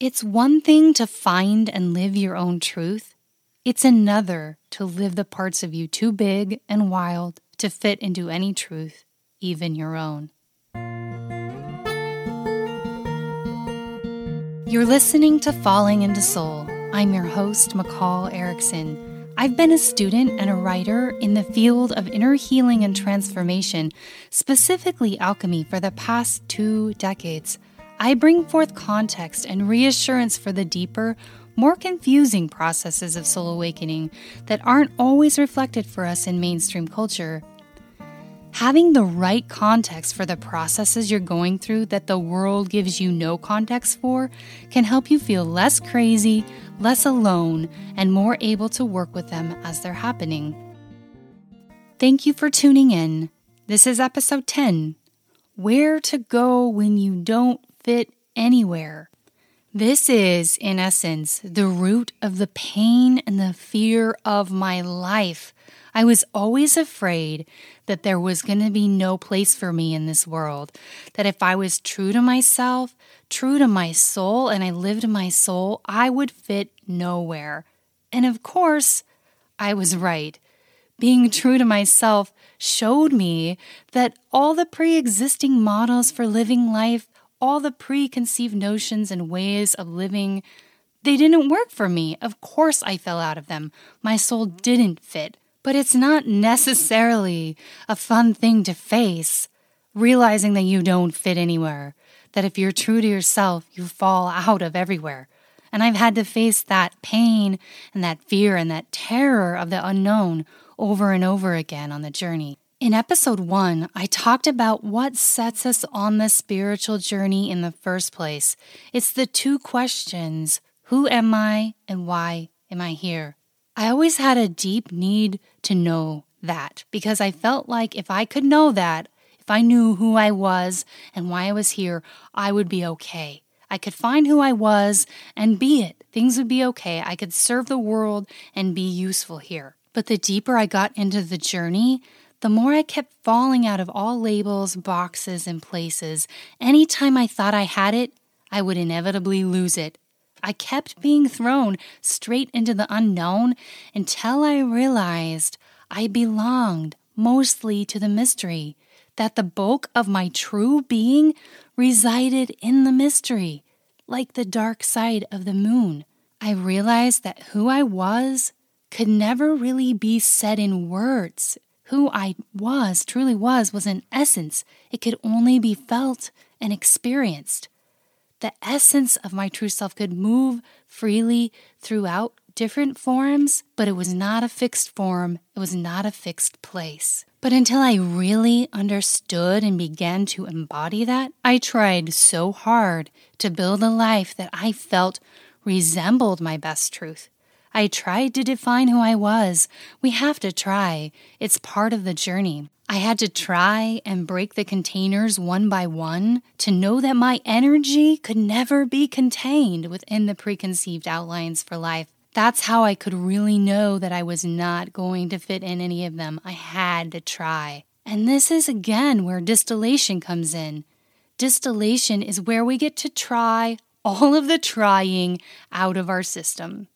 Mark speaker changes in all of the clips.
Speaker 1: It's one thing to find and live your own truth, it's another to live the parts of you too big and wild to fit into any truth, even your own. You're listening to Falling into Soul. I'm your host, McCall Erickson. I've been a student and a writer in the field of inner healing and transformation, specifically alchemy, for the past two decades. I bring forth context and reassurance for the deeper, more confusing processes of soul awakening that aren't always reflected for us in mainstream culture. Having the right context for the processes you're going through that the world gives you no context for can help you feel less crazy, less alone, and more able to work with them as they're happening. Thank you for tuning in. This is episode 10 Where to Go When You Don't Fit Anywhere. This is, in essence, the root of the pain and the fear of my life. I was always afraid that there was going to be no place for me in this world. That if I was true to myself, true to my soul, and I lived my soul, I would fit nowhere. And of course, I was right. Being true to myself showed me that all the pre existing models for living life, all the preconceived notions and ways of living, they didn't work for me. Of course, I fell out of them. My soul didn't fit. But it's not necessarily a fun thing to face, realizing that you don't fit anywhere, that if you're true to yourself, you fall out of everywhere. And I've had to face that pain and that fear and that terror of the unknown over and over again on the journey. In episode one, I talked about what sets us on the spiritual journey in the first place. It's the two questions Who am I and why am I here? I always had a deep need to know that because I felt like if I could know that, if I knew who I was and why I was here, I would be okay. I could find who I was and be it. Things would be okay. I could serve the world and be useful here. But the deeper I got into the journey, the more I kept falling out of all labels, boxes, and places. Anytime I thought I had it, I would inevitably lose it. I kept being thrown straight into the unknown until I realized I belonged mostly to the mystery, that the bulk of my true being resided in the mystery, like the dark side of the moon. I realized that who I was could never really be said in words. Who I was, truly was, was an essence. It could only be felt and experienced the essence of my true self could move freely throughout different forms, but it was not a fixed form, it was not a fixed place. But until I really understood and began to embody that, I tried so hard to build a life that I felt resembled my best truth. I tried to define who I was. We have to try, it's part of the journey. I had to try and break the containers one by one to know that my energy could never be contained within the preconceived outlines for life. That's how I could really know that I was not going to fit in any of them. I had to try. And this is again where distillation comes in. Distillation is where we get to try all of the trying out of our system.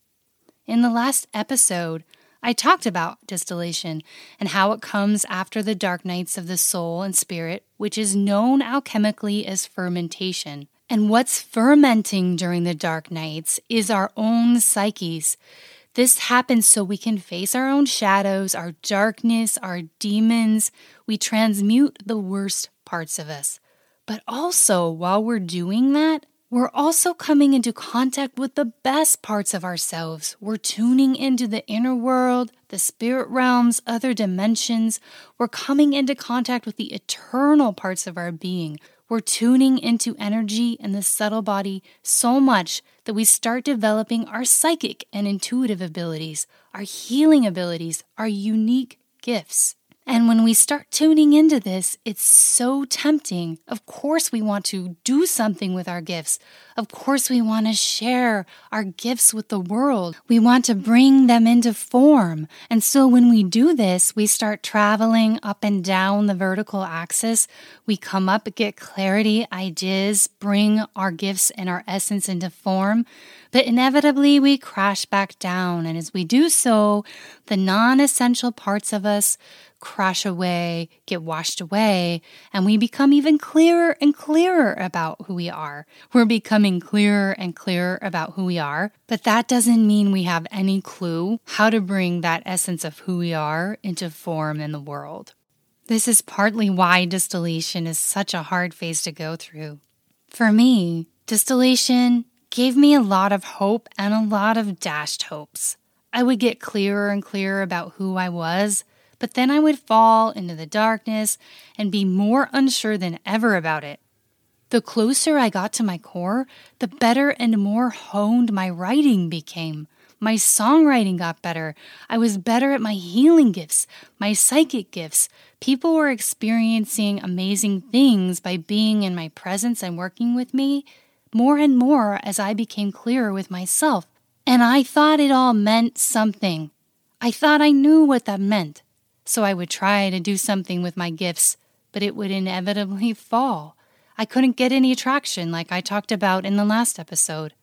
Speaker 1: In the last episode, I talked about distillation and how it comes after the dark nights of the soul and spirit, which is known alchemically as fermentation. And what's fermenting during the dark nights is our own psyches. This happens so we can face our own shadows, our darkness, our demons. We transmute the worst parts of us. But also, while we're doing that, we're also coming into contact with the best parts of ourselves. We're tuning into the inner world, the spirit realms, other dimensions. We're coming into contact with the eternal parts of our being. We're tuning into energy and the subtle body so much that we start developing our psychic and intuitive abilities, our healing abilities, our unique gifts. And when we start tuning into this, it's so tempting. Of course, we want to do something with our gifts. Of course, we want to share our gifts with the world. We want to bring them into form. And so when we do this, we start traveling up and down the vertical axis. We come up, get clarity, ideas, bring our gifts and our essence into form. But inevitably, we crash back down. And as we do so, the non essential parts of us crash away, get washed away, and we become even clearer and clearer about who we are. We're becoming clearer and clearer about who we are, but that doesn't mean we have any clue how to bring that essence of who we are into form in the world. This is partly why distillation is such a hard phase to go through. For me, distillation gave me a lot of hope and a lot of dashed hopes. I would get clearer and clearer about who I was but then I would fall into the darkness and be more unsure than ever about it. The closer I got to my core, the better and more honed my writing became. My songwriting got better. I was better at my healing gifts, my psychic gifts. People were experiencing amazing things by being in my presence and working with me more and more as I became clearer with myself. And I thought it all meant something. I thought I knew what that meant. So I would try to do something with my gifts, but it would inevitably fall. I couldn't get any traction like I talked about in the last episode.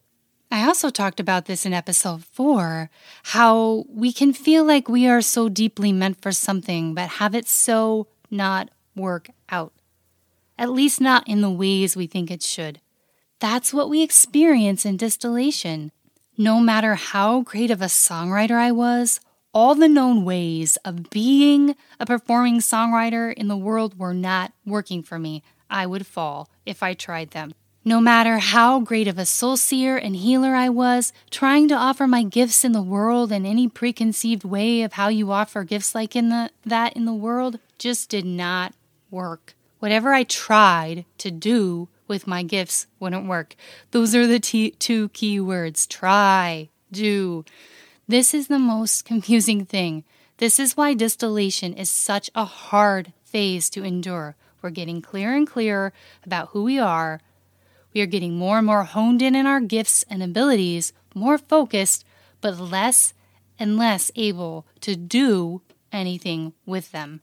Speaker 1: I also talked about this in episode 4 how we can feel like we are so deeply meant for something, but have it so not work out. At least not in the ways we think it should. That's what we experience in distillation. No matter how great of a songwriter I was, all the known ways of being a performing songwriter in the world were not working for me. I would fall if I tried them. No matter how great of a soul seer and healer I was, trying to offer my gifts in the world in any preconceived way of how you offer gifts like in the that in the world just did not work. Whatever I tried to do with my gifts wouldn't work. Those are the t- two key words try, do. This is the most confusing thing. This is why distillation is such a hard phase to endure. We're getting clearer and clearer about who we are. We are getting more and more honed in in our gifts and abilities, more focused, but less and less able to do anything with them.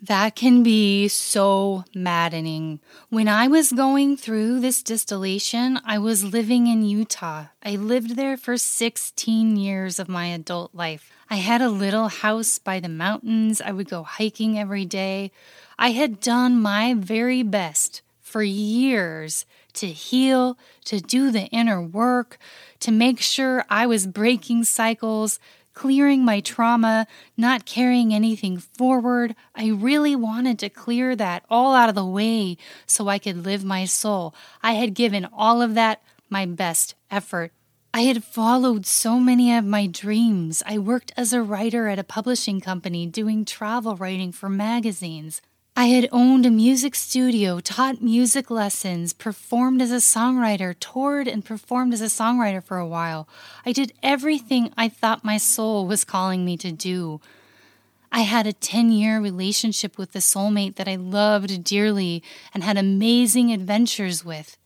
Speaker 1: That can be so maddening. When I was going through this distillation, I was living in Utah. I lived there for 16 years of my adult life. I had a little house by the mountains. I would go hiking every day. I had done my very best for years to heal, to do the inner work, to make sure I was breaking cycles, clearing my trauma, not carrying anything forward. I really wanted to clear that all out of the way so I could live my soul. I had given all of that my best effort. I had followed so many of my dreams. I worked as a writer at a publishing company doing travel writing for magazines. I had owned a music studio, taught music lessons, performed as a songwriter, toured and performed as a songwriter for a while. I did everything I thought my soul was calling me to do. I had a 10 year relationship with a soulmate that I loved dearly and had amazing adventures with.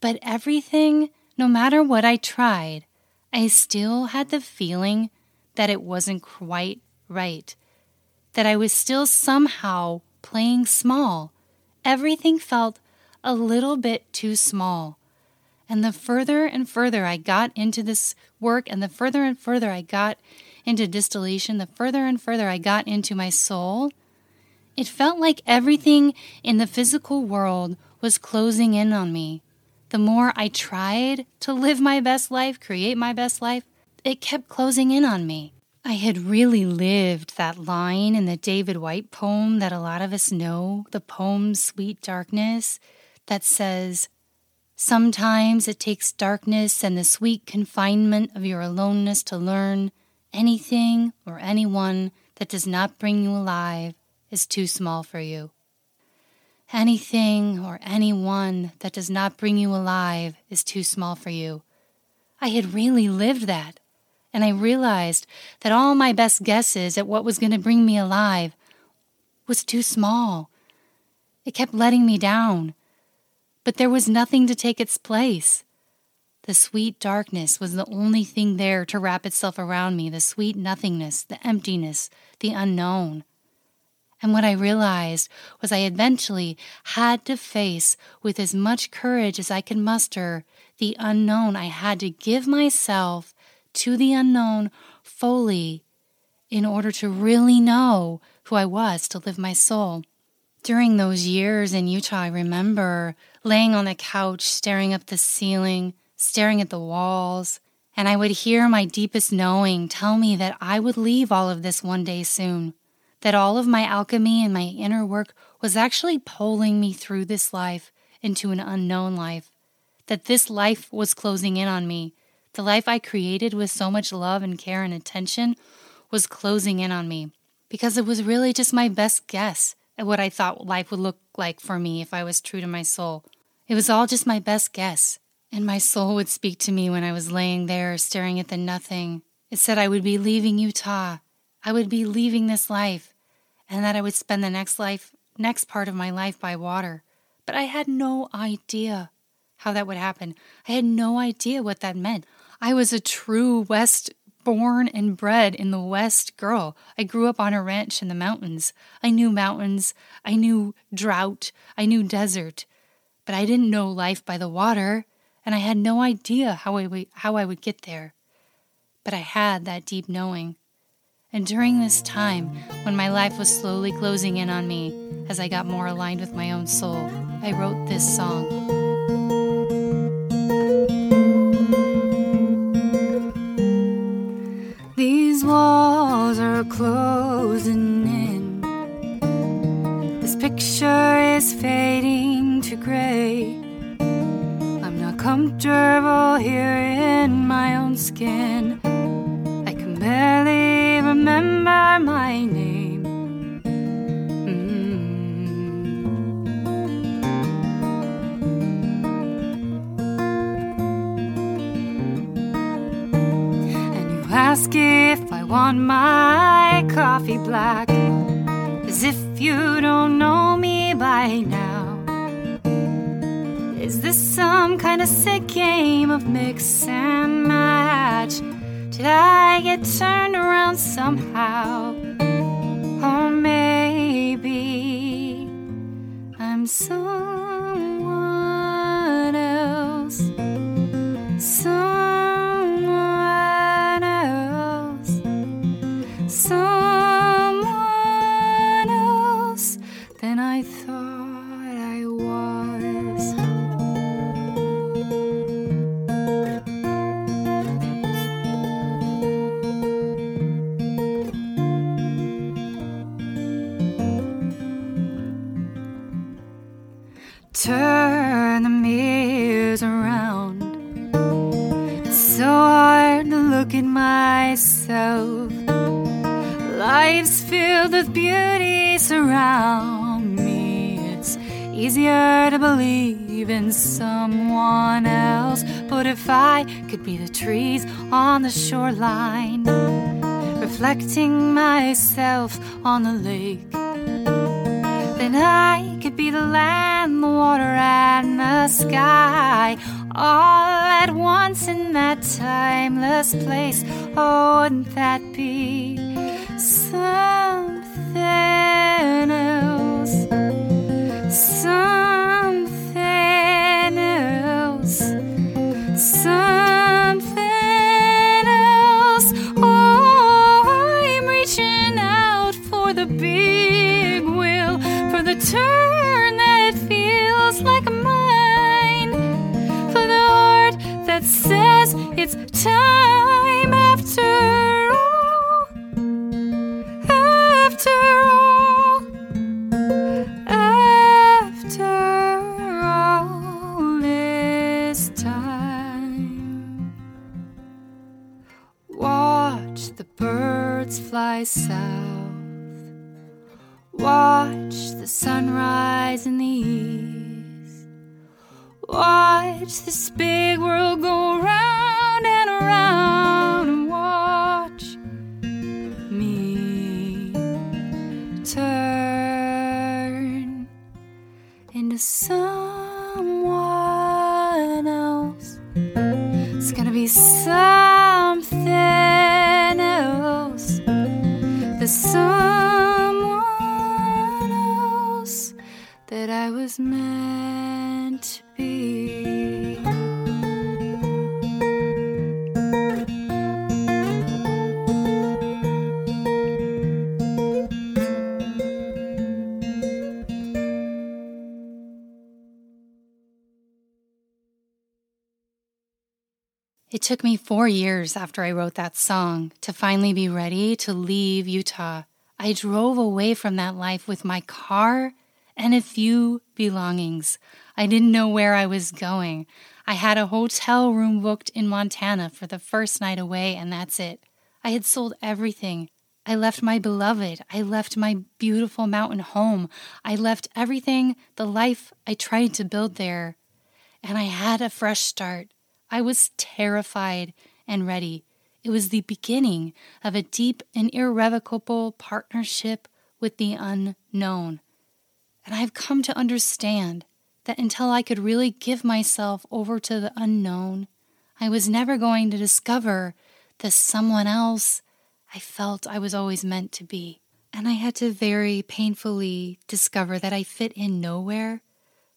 Speaker 1: But everything, no matter what I tried, I still had the feeling that it wasn't quite right, that I was still somehow playing small. Everything felt a little bit too small. And the further and further I got into this work, and the further and further I got into distillation, the further and further I got into my soul, it felt like everything in the physical world was closing in on me. The more I tried to live my best life, create my best life, it kept closing in on me. I had really lived that line in the David Whyte poem that a lot of us know, the poem Sweet Darkness, that says, Sometimes it takes darkness and the sweet confinement of your aloneness to learn anything or anyone that does not bring you alive is too small for you. Anything or anyone that does not bring you alive is too small for you. I had really lived that and I realized that all my best guesses at what was going to bring me alive was too small. It kept letting me down. But there was nothing to take its place. The sweet darkness was the only thing there to wrap itself around me the sweet nothingness, the emptiness, the unknown. And what I realized was I eventually had to face, with as much courage as I could muster, the unknown. I had to give myself to the unknown fully in order to really know who I was to live my soul. During those years in Utah, I remember laying on the couch, staring up the ceiling, staring at the walls, and I would hear my deepest knowing tell me that I would leave all of this one day soon, that all of my alchemy and my inner work was actually pulling me through this life into an unknown life, that this life was closing in on me. The life I created with so much love and care and attention was closing in on me because it was really just my best guess at what I thought life would look like for me if I was true to my soul. It was all just my best guess. And my soul would speak to me when I was laying there staring at the nothing. It said I would be leaving Utah. I would be leaving this life, and that I would spend the next life, next part of my life by water. But I had no idea how that would happen. I had no idea what that meant. I was a true West born and bred in the West girl. I grew up on a ranch in the mountains. I knew mountains. I knew drought. I knew desert. But I didn't know life by the water and I had no idea how I would, how I would get there. But I had that deep knowing. And during this time, when my life was slowly closing in on me as I got more aligned with my own soul, I wrote this song. Are closing in. This picture is fading to gray I'm not comfortable here in my own skin. I can barely remember my name. Mm. And you ask if want my coffee black, as if you don't know me by now. Is this some kind of sick game of mix and match? Did I get turned around somehow? Or maybe I'm someone turn the mirrors around. It's so hard to look at myself. Life's filled with beauty surround me. It's easier to believe in someone else. But if I could be the trees on the shoreline, reflecting myself on the lake then I could be the land, the water, and the sky all at once in that timeless place. Oh, wouldn't that be something the sun. It took me four years after I wrote that song to finally be ready to leave Utah. I drove away from that life with my car and a few belongings. I didn't know where I was going. I had a hotel room booked in Montana for the first night away, and that's it. I had sold everything. I left my beloved. I left my beautiful mountain home. I left everything, the life I tried to build there. And I had a fresh start. I was terrified and ready. It was the beginning of a deep and irrevocable partnership with the unknown. And I've come to understand that until I could really give myself over to the unknown, I was never going to discover the someone else I felt I was always meant to be. And I had to very painfully discover that I fit in nowhere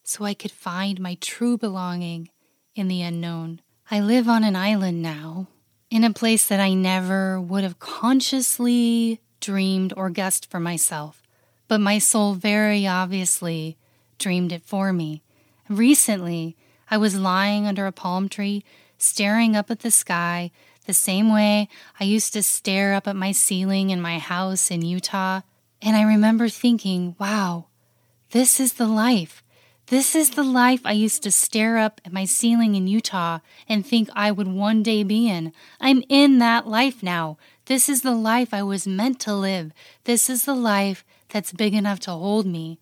Speaker 1: so I could find my true belonging in the unknown. I live on an island now, in a place that I never would have consciously dreamed or guessed for myself, but my soul very obviously dreamed it for me. Recently, I was lying under a palm tree, staring up at the sky, the same way I used to stare up at my ceiling in my house in Utah, and I remember thinking, wow, this is the life. This is the life I used to stare up at my ceiling in Utah and think I would one day be in. I'm in that life now. This is the life I was meant to live. This is the life that's big enough to hold me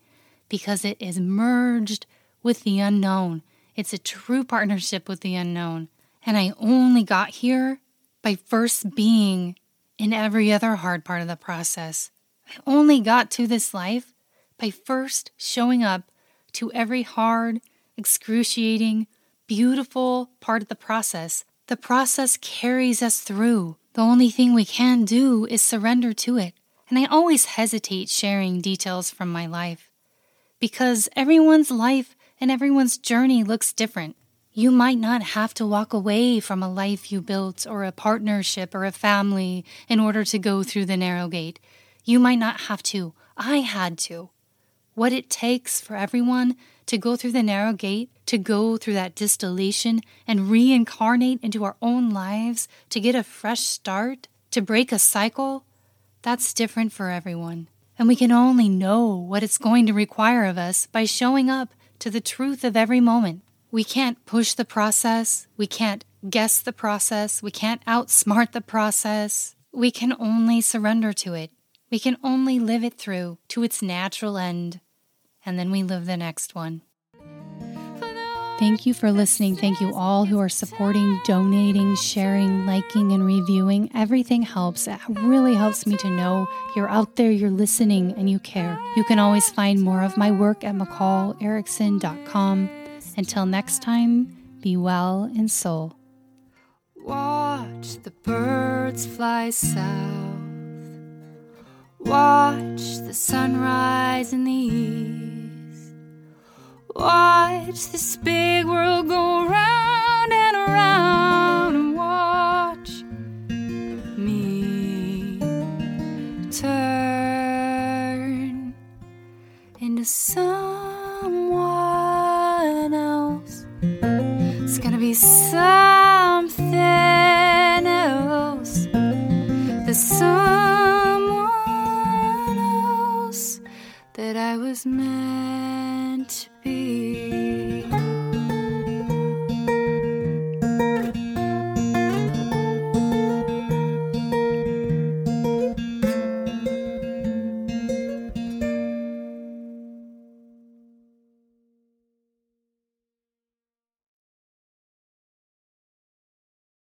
Speaker 1: because it is merged with the unknown. It's a true partnership with the unknown. And I only got here by first being in every other hard part of the process. I only got to this life by first showing up to every hard, excruciating, beautiful part of the process. The process carries us through. The only thing we can do is surrender to it. And I always hesitate sharing details from my life because everyone's life and everyone's journey looks different. You might not have to walk away from a life you built or a partnership or a family in order to go through the narrow gate. You might not have to. I had to what it takes for everyone to go through the narrow gate, to go through that distillation and reincarnate into our own lives, to get a fresh start, to break a cycle, that's different for everyone. And we can only know what it's going to require of us by showing up to the truth of every moment. We can't push the process. We can't guess the process. We can't outsmart the process. We can only surrender to it. We can only live it through to its natural end and then we live the next one. Thank you for listening. Thank you all who are supporting, donating, sharing, liking, and reviewing. Everything helps. It really helps me to know you're out there, you're listening, and you care. You can always find more of my work at McCallErickson.com. Until next time, be well in soul. Watch the birds fly south. Watch the sunrise in the east. Watch this big world go round and around and watch me turn into someone